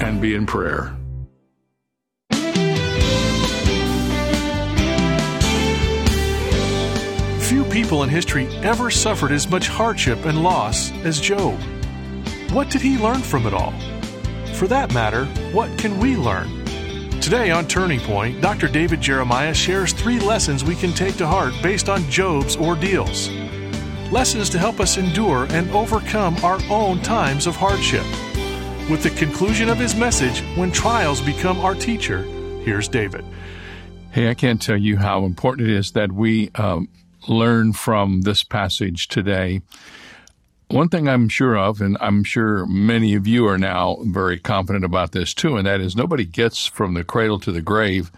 and be in prayer. Few people in history ever suffered as much hardship and loss as Job. What did he learn from it all? For that matter, what can we learn? Today on Turning Point, Dr. David Jeremiah shares three lessons we can take to heart based on Job's ordeals. Lessons to help us endure and overcome our own times of hardship. With the conclusion of his message, When Trials Become Our Teacher, here's David. Hey, I can't tell you how important it is that we um, learn from this passage today. One thing I'm sure of, and I'm sure many of you are now very confident about this too, and that is nobody gets from the cradle to the grave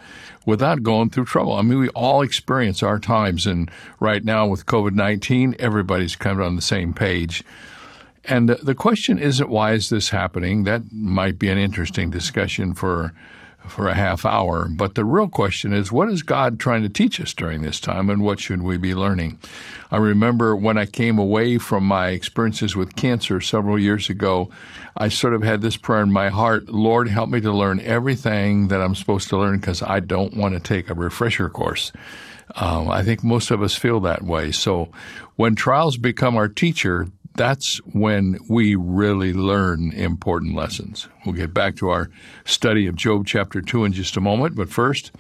without going through trouble. I mean, we all experience our times, and right now with COVID 19, everybody's kind of on the same page. And the question isn't why is this happening? That might be an interesting discussion for for a half hour. But the real question is, what is God trying to teach us during this time and what should we be learning? I remember when I came away from my experiences with cancer several years ago, I sort of had this prayer in my heart Lord, help me to learn everything that I'm supposed to learn because I don't want to take a refresher course. Um, I think most of us feel that way. So when trials become our teacher, that's when we really learn important lessons. We'll get back to our study of Job chapter 2 in just a moment, but first,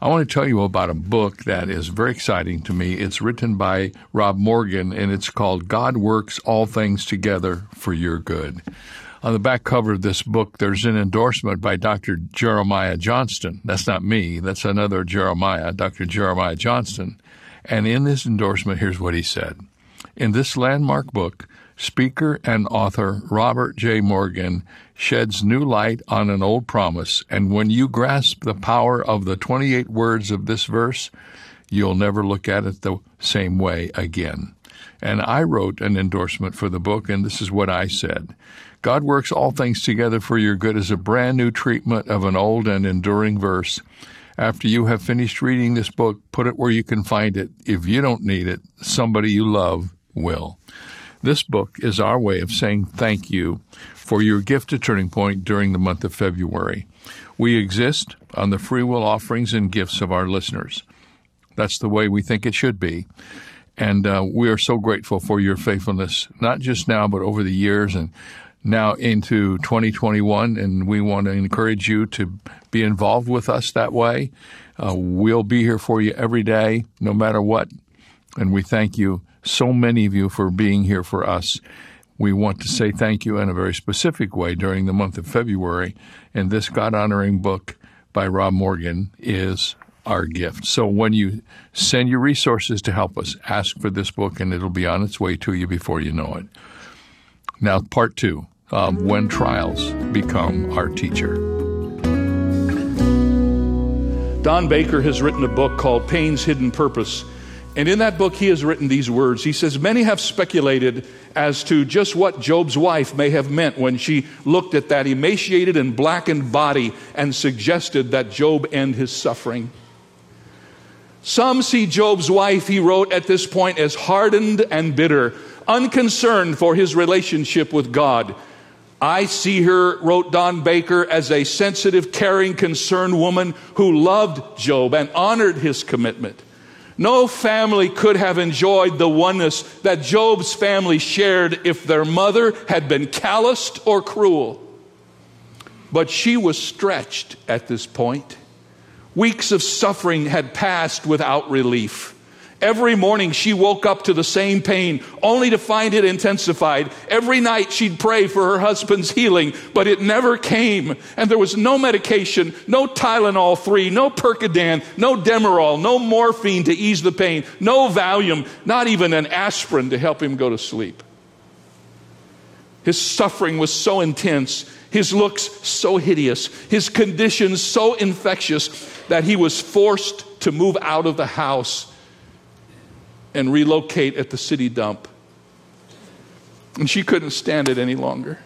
I want to tell you about a book that is very exciting to me. It's written by Rob Morgan and it's called God Works All Things Together for Your Good. On the back cover of this book, there's an endorsement by Dr. Jeremiah Johnston. That's not me, that's another Jeremiah, Dr. Jeremiah Johnston. And in this endorsement, here's what he said. In this landmark book, speaker and author Robert J. Morgan sheds new light on an old promise, and when you grasp the power of the 28 words of this verse, you'll never look at it the same way again. And I wrote an endorsement for the book, and this is what I said. God works all things together for your good as a brand new treatment of an old and enduring verse. After you have finished reading this book, put it where you can find it. If you don't need it, somebody you love will. This book is our way of saying thank you for your gift to Turning Point during the month of February. We exist on the free will offerings and gifts of our listeners. That's the way we think it should be. And uh, we are so grateful for your faithfulness, not just now, but over the years and now into 2021. And we want to encourage you to be involved with us that way. Uh, we'll be here for you every day, no matter what. And we thank you so many of you for being here for us. We want to say thank you in a very specific way during the month of February. And this God honoring book by Rob Morgan is our gift. So when you send your resources to help us, ask for this book and it'll be on its way to you before you know it. Now, part two um, When Trials Become Our Teacher. Don Baker has written a book called Pain's Hidden Purpose. And in that book, he has written these words. He says, Many have speculated as to just what Job's wife may have meant when she looked at that emaciated and blackened body and suggested that Job end his suffering. Some see Job's wife, he wrote at this point, as hardened and bitter, unconcerned for his relationship with God. I see her, wrote Don Baker, as a sensitive, caring, concerned woman who loved Job and honored his commitment. No family could have enjoyed the oneness that Job's family shared if their mother had been calloused or cruel. but she was stretched at this point. Weeks of suffering had passed without relief. Every morning she woke up to the same pain, only to find it intensified. Every night she'd pray for her husband's healing, but it never came. And there was no medication, no Tylenol 3, no Percodan, no Demerol, no morphine to ease the pain, no Valium, not even an aspirin to help him go to sleep. His suffering was so intense, his looks so hideous, his condition so infectious that he was forced to move out of the house and relocate at the city dump. And she couldn't stand it any longer.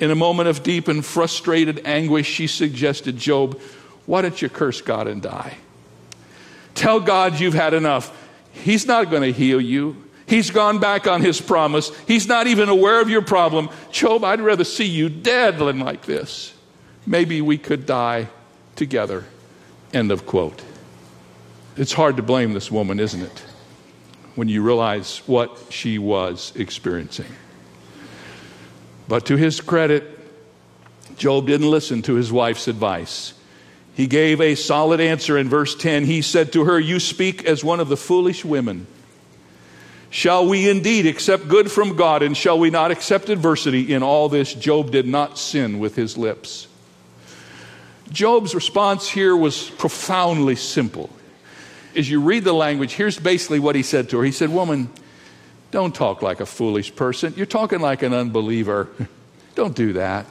In a moment of deep and frustrated anguish, she suggested, Job, why don't you curse God and die? Tell God you've had enough. He's not going to heal you. He's gone back on his promise. He's not even aware of your problem. Job, I'd rather see you dead than like this. Maybe we could die together. End of quote. It's hard to blame this woman, isn't it? When you realize what she was experiencing. But to his credit, Job didn't listen to his wife's advice. He gave a solid answer in verse 10. He said to her, You speak as one of the foolish women. Shall we indeed accept good from God, and shall we not accept adversity? In all this, Job did not sin with his lips. Job's response here was profoundly simple as you read the language, here's basically what he said to her. He said, Woman, don't talk like a foolish person. You're talking like an unbeliever. don't do that.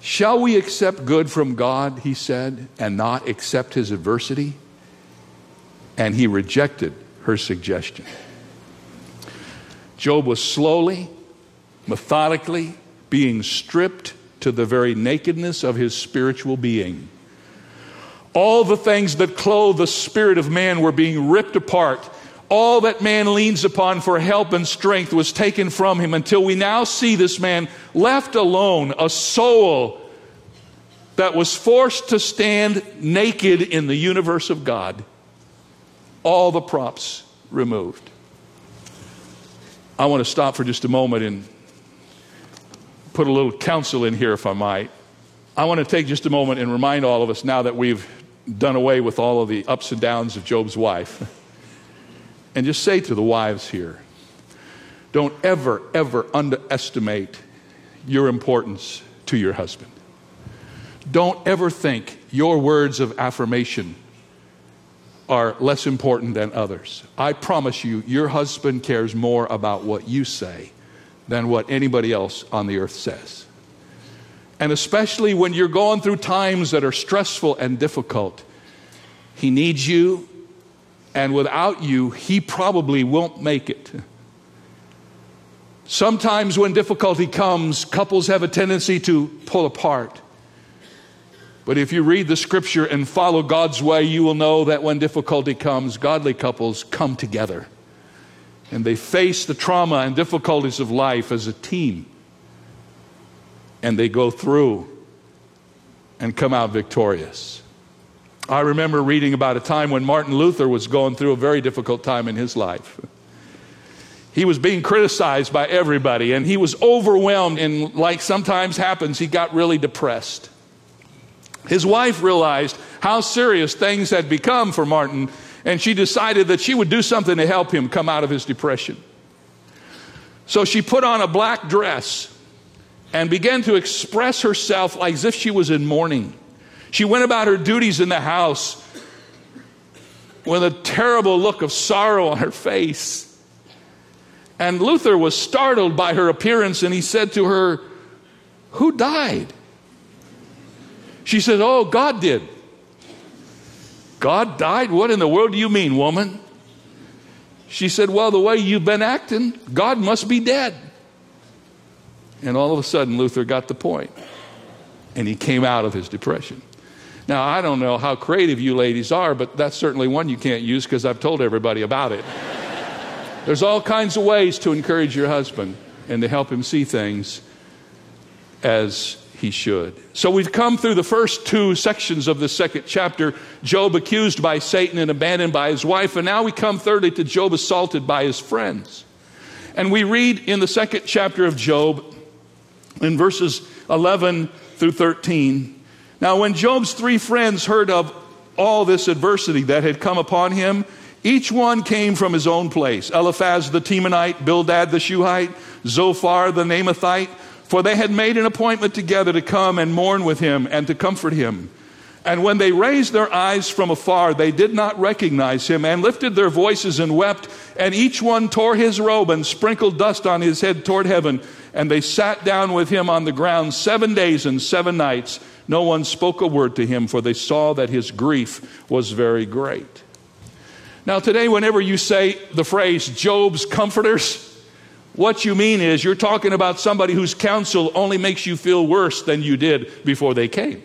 Shall we accept good from God, he said, and not accept his adversity? And he rejected her suggestion. Job was slowly, methodically being stripped to the very nakedness of his spiritual being. All the things that clothe the spirit of man were being ripped apart. All that man leans upon for help and strength was taken from him until we now see this man left alone, a soul that was forced to stand naked in the universe of God. All the props removed. I want to stop for just a moment and put a little counsel in here, if I might. I want to take just a moment and remind all of us now that we've done away with all of the ups and downs of Job's wife. And just say to the wives here don't ever, ever underestimate your importance to your husband. Don't ever think your words of affirmation are less important than others. I promise you, your husband cares more about what you say than what anybody else on the earth says. And especially when you're going through times that are stressful and difficult, He needs you, and without you, He probably won't make it. Sometimes when difficulty comes, couples have a tendency to pull apart. But if you read the scripture and follow God's way, you will know that when difficulty comes, godly couples come together and they face the trauma and difficulties of life as a team and they go through and come out victorious. I remember reading about a time when Martin Luther was going through a very difficult time in his life. He was being criticized by everybody and he was overwhelmed, and like sometimes happens, he got really depressed. His wife realized how serious things had become for Martin, and she decided that she would do something to help him come out of his depression. So she put on a black dress and began to express herself like as if she was in mourning. She went about her duties in the house with a terrible look of sorrow on her face. And Luther was startled by her appearance and he said to her, Who died? She said, Oh, God did. God died? What in the world do you mean, woman? She said, Well, the way you've been acting, God must be dead. And all of a sudden, Luther got the point, and he came out of his depression. Now, I don't know how creative you ladies are, but that's certainly one you can't use because I've told everybody about it. There's all kinds of ways to encourage your husband and to help him see things as he should. So we've come through the first two sections of the second chapter Job accused by Satan and abandoned by his wife. And now we come thirdly to Job assaulted by his friends. And we read in the second chapter of Job in verses 11 through 13. Now, when Job's three friends heard of all this adversity that had come upon him, each one came from his own place Eliphaz the Temanite, Bildad the Shuhite, Zophar the Naamathite, for they had made an appointment together to come and mourn with him and to comfort him. And when they raised their eyes from afar, they did not recognize him, and lifted their voices and wept. And each one tore his robe and sprinkled dust on his head toward heaven. And they sat down with him on the ground seven days and seven nights. No one spoke a word to him, for they saw that his grief was very great. Now, today, whenever you say the phrase Job's comforters, what you mean is you're talking about somebody whose counsel only makes you feel worse than you did before they came.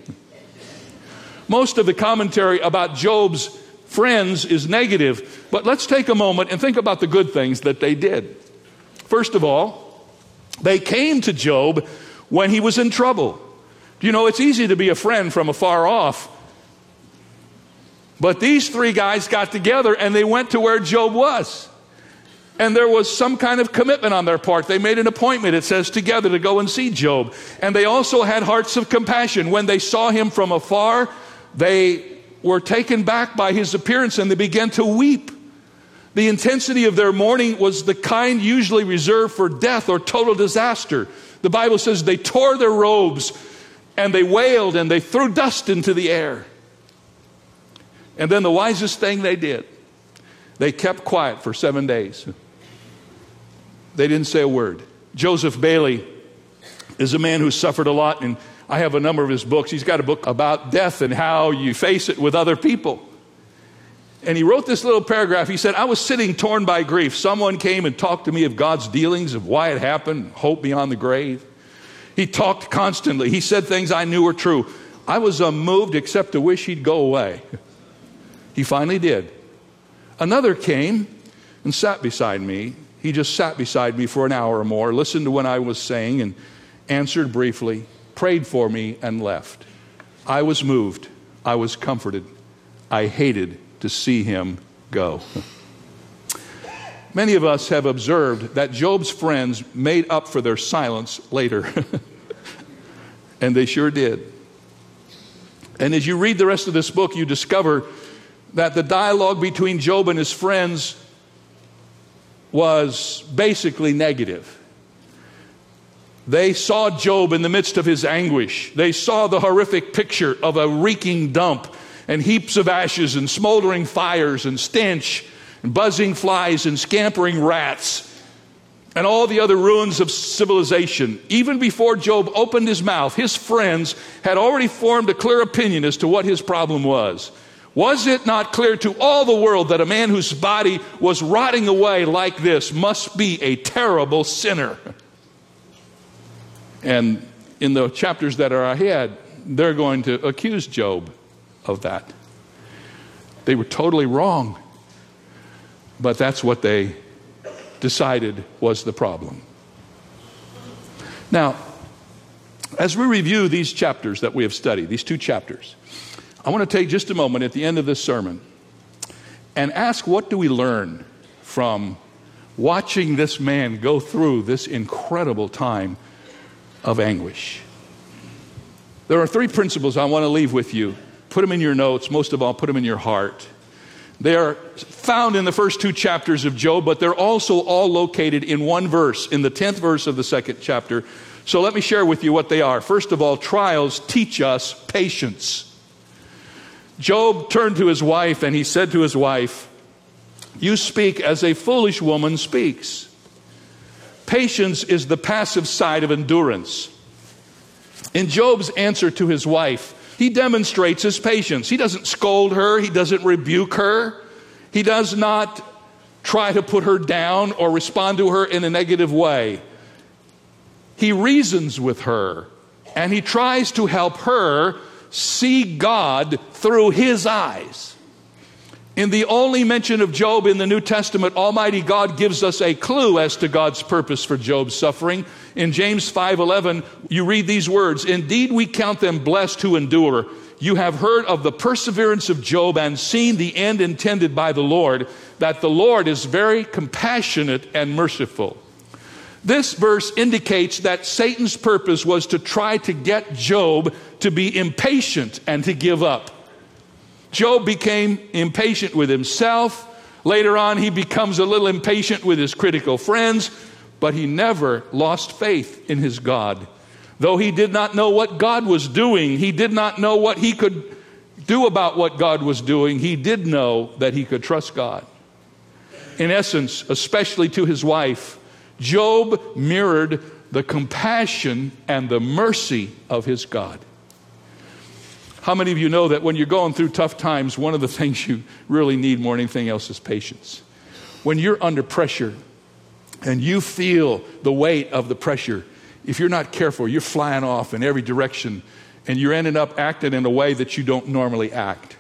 Most of the commentary about Job's friends is negative, but let's take a moment and think about the good things that they did. First of all, they came to Job when he was in trouble. You know, it's easy to be a friend from afar off. But these three guys got together and they went to where Job was. And there was some kind of commitment on their part. They made an appointment, it says, together to go and see Job. And they also had hearts of compassion. When they saw him from afar, they were taken back by his appearance and they began to weep. The intensity of their mourning was the kind usually reserved for death or total disaster. The Bible says they tore their robes and they wailed and they threw dust into the air. And then the wisest thing they did, they kept quiet for seven days. They didn't say a word. Joseph Bayly is a man who suffered a lot and I have a number of his books. He's got a book about death and how you face it with other people. And he wrote this little paragraph. He said, I was sitting torn by grief. Someone came and talked to me of God's dealings, of why it happened, hope beyond the grave. He talked constantly. He said things I knew were true. I was unmoved except to wish he'd go away. he finally did. Another came and sat beside me. He just sat beside me for an hour or more, listened to what I was saying, and answered briefly prayed for me, and left. I was moved. I was comforted. I hated to see him go. Many of us have observed that Job's friends made up for their silence later. and they sure did. And as you read the rest of this book, you discover that the dialogue between Job and his friends was basically negative. They saw Job in the midst of his anguish. They saw the horrific picture of a reeking dump and heaps of ashes and smoldering fires and stench and buzzing flies and scampering rats and all the other ruins of civilization. Even before Job opened his mouth, his friends had already formed a clear opinion as to what his problem was. Was it not clear to all the world that a man whose body was rotting away like this must be a terrible sinner? And in the chapters that are ahead, they're going to accuse Job of that. They were totally wrong, but that's what they decided was the problem. Now, as we review these chapters that we have studied, these two chapters, I want to take just a moment at the end of this sermon and ask what do we learn from watching this man go through this incredible time of anguish. There are three principles I want to leave with you. Put them in your notes, most of all, put them in your heart. They are found in the first two chapters of Job, but they're also all located in one verse, in the 10th verse of the second chapter. So let me share with you what they are. First of all, trials teach us patience. Job turned to his wife and he said to his wife, You speak as a foolish woman speaks. Patience is the passive side of endurance. In Job's answer to his wife, he demonstrates his patience. He doesn't scold her, he doesn't rebuke her, he does not try to put her down or respond to her in a negative way. He reasons with her and he tries to help her see God through his eyes. In the only mention of Job in the New Testament, Almighty God gives us a clue as to God's purpose for Job's suffering. In James 5:11, you read these words, "Indeed we count them blessed who endure. You have heard of the perseverance of Job and seen the end intended by the Lord, that the Lord is very compassionate and merciful." This verse indicates that Satan's purpose was to try to get Job to be impatient and to give up. Job became impatient with himself. Later on, he becomes a little impatient with his critical friends, but he never lost faith in his God. Though he did not know what God was doing, he did not know what he could do about what God was doing, he did know that he could trust God. In essence, especially to his wife, Job mirrored the compassion and the mercy of his God. How many of you know that when you're going through tough times, one of the things you really need more than anything else is patience? When you're under pressure and you feel the weight of the pressure, if you're not careful, you're flying off in every direction and you're ending up acting in a way that you don't normally act.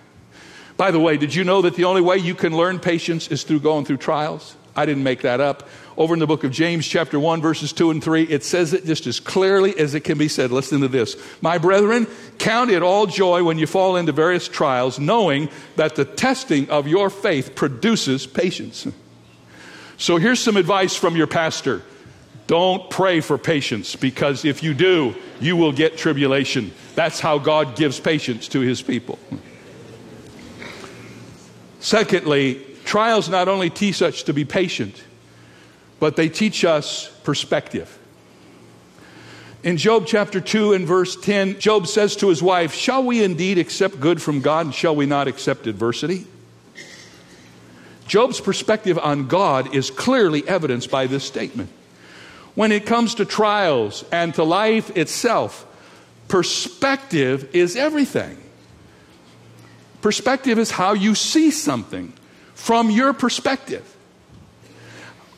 By the way, did you know that the only way you can learn patience is through going through trials? I didn't make that up. Over in the book of James, chapter 1, verses 2 and 3, it says it just as clearly as it can be said. Listen to this. My brethren, count it all joy when you fall into various trials, knowing that the testing of your faith produces patience. So here's some advice from your pastor. Don't pray for patience because if you do, you will get tribulation. That's how God gives patience to his people. Secondly, trials not only teach us to be patient, but they teach us perspective. In Job chapter 2 and verse 10, Job says to his wife, Shall we indeed accept good from God and shall we not accept adversity? Job's perspective on God is clearly evidenced by this statement. When it comes to trials and to life itself, perspective is everything. Perspective is how you see something from your perspective.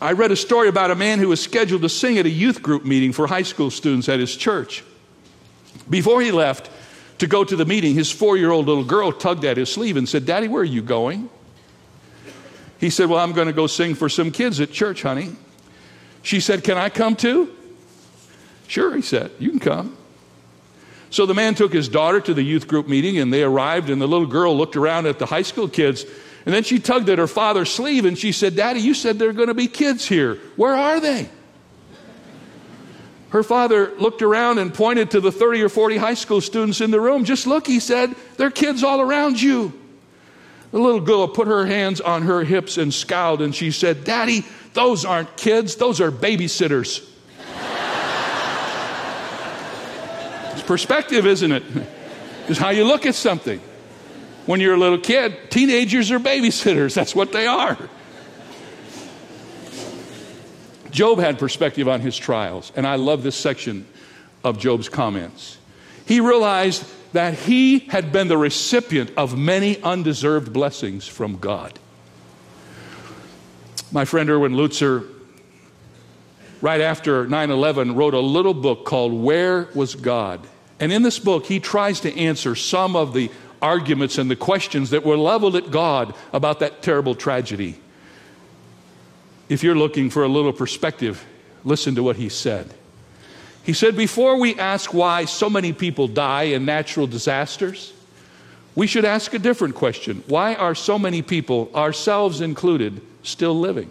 I read a story about a man who was scheduled to sing at a youth group meeting for high school students at his church. Before he left to go to the meeting, his four year old little girl tugged at his sleeve and said, Daddy, where are you going? He said, Well, I'm going to go sing for some kids at church, honey. She said, Can I come too? Sure, he said, You can come. So the man took his daughter to the youth group meeting, and they arrived, and the little girl looked around at the high school kids, and then she tugged at her father's sleeve and she said, Daddy, you said there are going to be kids here. Where are they? Her father looked around and pointed to the 30 or 40 high school students in the room. Just look, he said, there are kids all around you. The little girl put her hands on her hips and scowled, and she said, Daddy, those aren't kids, those are babysitters. it's perspective, isn't it? It's how you look at something. When you're a little kid, teenagers are babysitters. That's what they are. Job had perspective on his trials, and I love this section of Job's comments. He realized that he had been the recipient of many undeserved blessings from God. My friend Erwin Lutzer, right after 9 11, wrote a little book called Where Was God? And in this book, he tries to answer some of the arguments and the questions that were leveled at God about that terrible tragedy. If you're looking for a little perspective, listen to what he said. He said, Before we ask why so many people die in natural disasters, we should ask a different question Why are so many people, ourselves included, still living.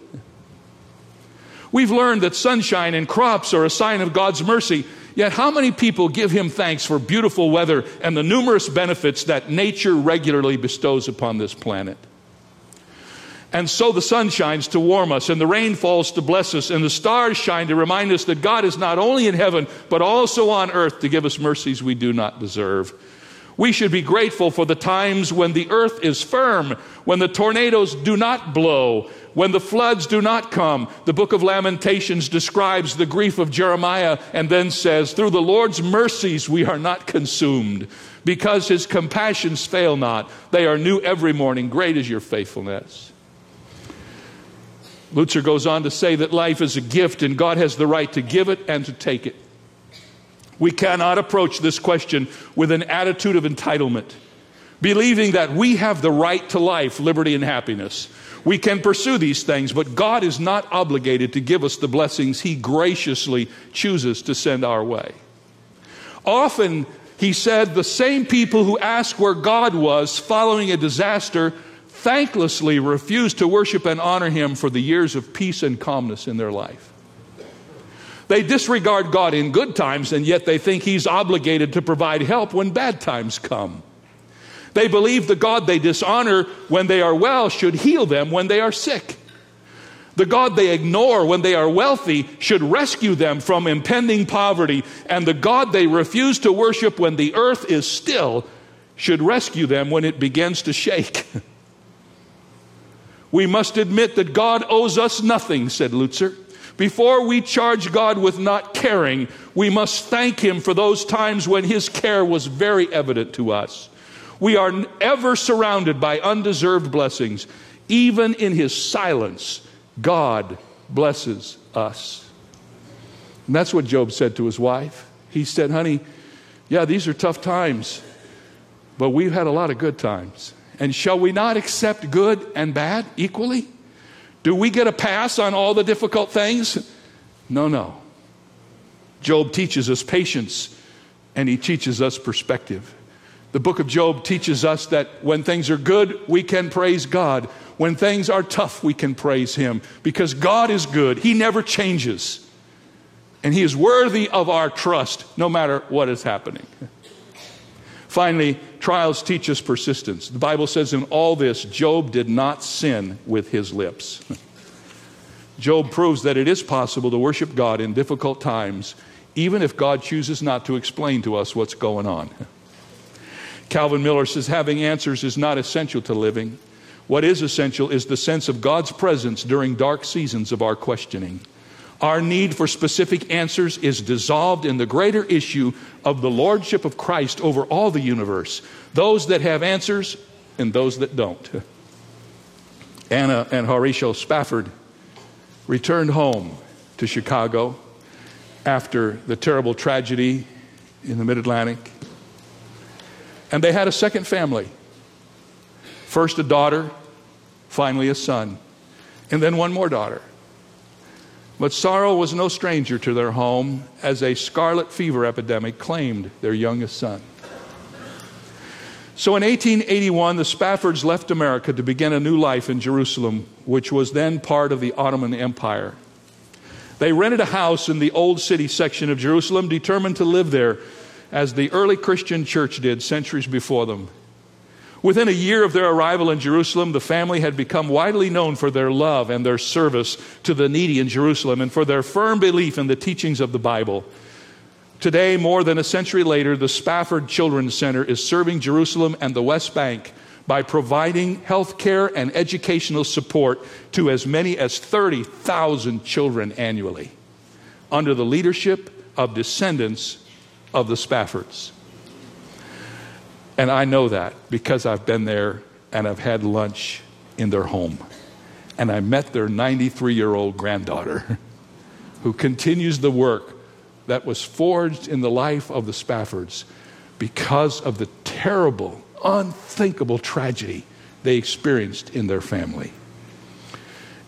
We've learned that sunshine and crops are a sign of God's mercy. Yet, how many people give Him thanks for beautiful weather and the numerous benefits that nature regularly bestows upon this planet? And so the sun shines to warm us, and the rain falls to bless us, and the stars shine to remind us that God is not only in heaven, but also on earth to give us mercies we do not deserve. We should be grateful for the times when the earth is firm, when the tornadoes do not blow, when the floods do not come. The book of Lamentations describes the grief of Jeremiah and then says, Through the Lord's mercies we are not consumed, because his compassions fail not. They are new every morning. Great is your faithfulness. Lutzer goes on to say that life is a gift and God has the right to give it and to take it. We cannot approach this question with an attitude of entitlement, believing that we have the right to life, liberty, and happiness. We can pursue these things, but God is not obligated to give us the blessings He graciously chooses to send our way. Often, he said, the same people who ask where God was following a disaster thanklessly refuse to worship and honor Him for the years of peace and calmness in their life. They disregard God in good times, and yet they think He's obligated to provide help when bad times come. They believe the God they dishonor when they are well should heal them when they are sick. The God they ignore when they are wealthy should rescue them from impending poverty, and the God they refuse to worship when the earth is still should rescue them when it begins to shake. we must admit that God owes us nothing, said Lutzer. Before we charge God with not caring, we must thank Him for those times when His care was very evident to us. We are ever surrounded by undeserved blessings. Even in His silence, God blesses us. And that's what Job said to his wife. He said, Honey, yeah, these are tough times, but we've had a lot of good times. And shall we not accept good and bad equally? Do we get a pass on all the difficult things? No, no. Job teaches us patience and he teaches us perspective. The book of Job teaches us that when things are good, we can praise God. When things are tough, we can praise Him because God is good. He never changes. And He is worthy of our trust no matter what is happening. Finally, trials teach us persistence. The Bible says in all this, Job did not sin with his lips. Job proves that it is possible to worship God in difficult times, even if God chooses not to explain to us what's going on. Calvin Miller says having answers is not essential to living. What is essential is the sense of God's presence during dark seasons of our questioning. Our need for specific answers is dissolved in the greater issue of the lordship of Christ over all the universe, those that have answers and those that don't. Anna and Horatio Spafford returned home to Chicago after the terrible tragedy in the mid Atlantic. And they had a second family. First a daughter, finally a son, and then one more daughter. But sorrow was no stranger to their home as a scarlet fever epidemic claimed their youngest son. So in 1881, the Spaffords left America to begin a new life in Jerusalem, which was then part of the Ottoman Empire. They rented a house in the old city section of Jerusalem, determined to live there as the early Christian church did centuries before them. Within a year of their arrival in Jerusalem, the family had become widely known for their love and their service to the needy in Jerusalem and for their firm belief in the teachings of the Bible. Today, more than a century later, the Spafford Children's Center is serving Jerusalem and the West Bank by providing health care and educational support to as many as 30,000 children annually under the leadership of descendants of the Spaffords. And I know that because I've been there and I've had lunch in their home. And I met their 93 year old granddaughter who continues the work that was forged in the life of the Spaffords because of the terrible, unthinkable tragedy they experienced in their family.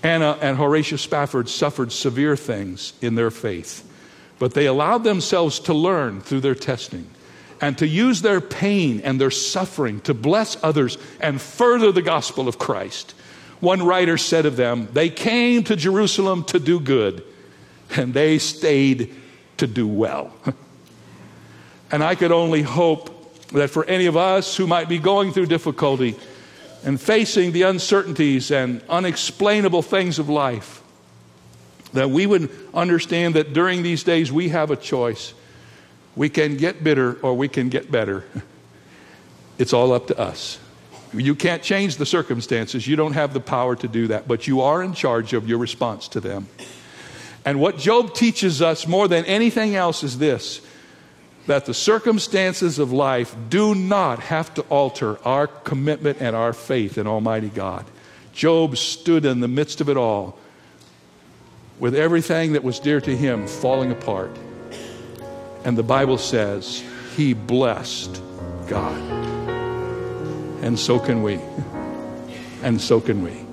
Anna and Horatio Spafford suffered severe things in their faith, but they allowed themselves to learn through their testing and to use their pain and their suffering to bless others and further the gospel of Christ. One writer said of them, They came to Jerusalem to do good, and they stayed to do well. and I could only hope that for any of us who might be going through difficulty and facing the uncertainties and unexplainable things of life, that we would understand that during these days we have a choice we can get bitter or we can get better. It's all up to us. You can't change the circumstances. You don't have the power to do that, but you are in charge of your response to them. And what Job teaches us more than anything else is this that the circumstances of life do not have to alter our commitment and our faith in Almighty God. Job stood in the midst of it all with everything that was dear to him falling apart. And the Bible says he blessed God. And so can we. And so can we.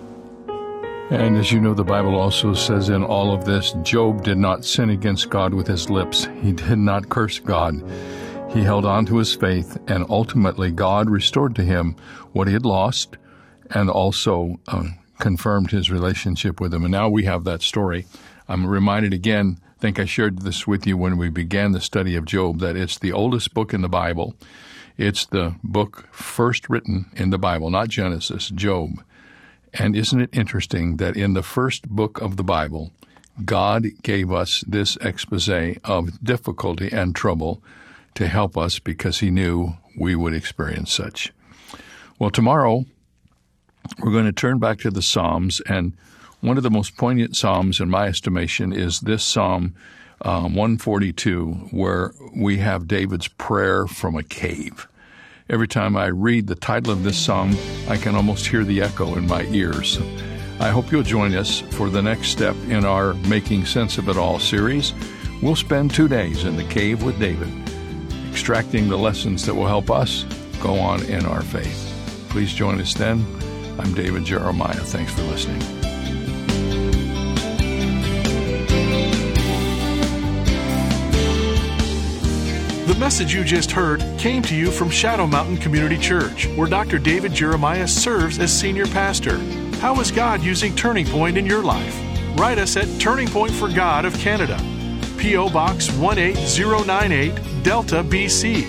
And as you know, the Bible also says in all of this, Job did not sin against God with his lips. He did not curse God. He held on to his faith, and ultimately, God restored to him what he had lost and also uh, confirmed his relationship with him. And now we have that story. I'm reminded again think I shared this with you when we began the study of Job that it's the oldest book in the Bible. It's the book first written in the Bible, not Genesis, Job. And isn't it interesting that in the first book of the Bible, God gave us this expose of difficulty and trouble to help us because He knew we would experience such. Well, tomorrow we're going to turn back to the Psalms, and one of the most poignant Psalms, in my estimation, is this Psalm um, 142, where we have David's prayer from a cave. Every time I read the title of this psalm, I can almost hear the echo in my ears. I hope you'll join us for the next step in our Making Sense of It All series. We'll spend two days in the cave with David, extracting the lessons that will help us go on in our faith. Please join us then. I'm David Jeremiah. Thanks for listening. Message you just heard came to you from Shadow Mountain Community Church, where Dr. David Jeremiah serves as senior pastor. How is God using Turning Point in your life? Write us at Turning Point for God of Canada, P.O. Box 18098, Delta, BC,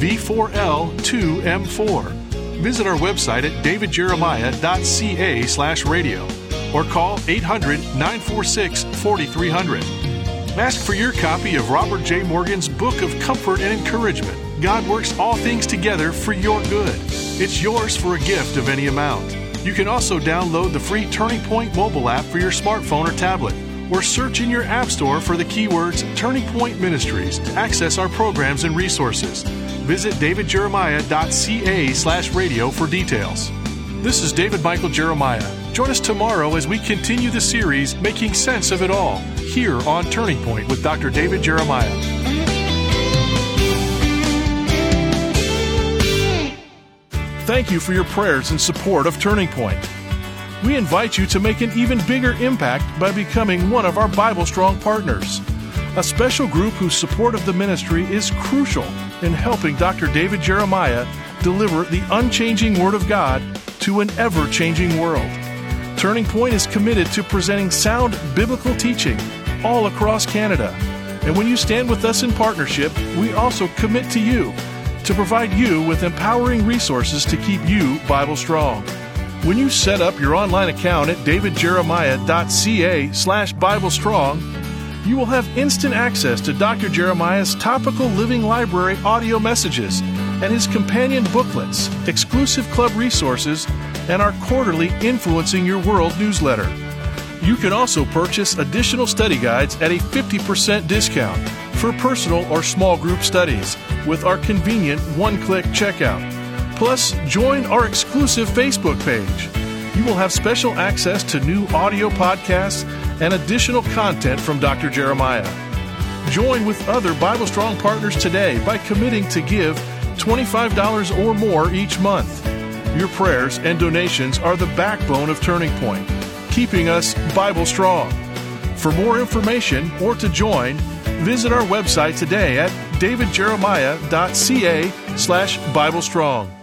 V4L2M4. Visit our website at davidjeremiah.ca slash radio or call 800 946 4300. Ask for your copy of Robert J. Morgan's Book of Comfort and Encouragement. God works all things together for your good. It's yours for a gift of any amount. You can also download the free Turning Point mobile app for your smartphone or tablet, or search in your app store for the keywords Turning Point Ministries to access our programs and resources. Visit davidjeremiah.ca slash radio for details. This is David Michael Jeremiah. Join us tomorrow as we continue the series Making Sense of It All here on Turning Point with Dr. David Jeremiah. Thank you for your prayers and support of Turning Point. We invite you to make an even bigger impact by becoming one of our Bible Strong partners, a special group whose support of the ministry is crucial in helping Dr. David Jeremiah deliver the unchanging Word of God to an ever changing world. Turning Point is committed to presenting sound biblical teaching all across Canada. And when you stand with us in partnership, we also commit to you to provide you with empowering resources to keep you Bible strong. When you set up your online account at davidjeremiah.ca slash Bible Strong, you will have instant access to Dr. Jeremiah's topical living library audio messages and his companion booklets, exclusive club resources, and our quarterly Influencing Your World newsletter. You can also purchase additional study guides at a 50% discount for personal or small group studies with our convenient one click checkout. Plus, join our exclusive Facebook page. You will have special access to new audio podcasts and additional content from Dr. Jeremiah. Join with other Bible Strong partners today by committing to give $25 or more each month. Your prayers and donations are the backbone of Turning Point, keeping us Bible Strong. For more information or to join, visit our website today at davidjeremiah.ca slash Bible Strong.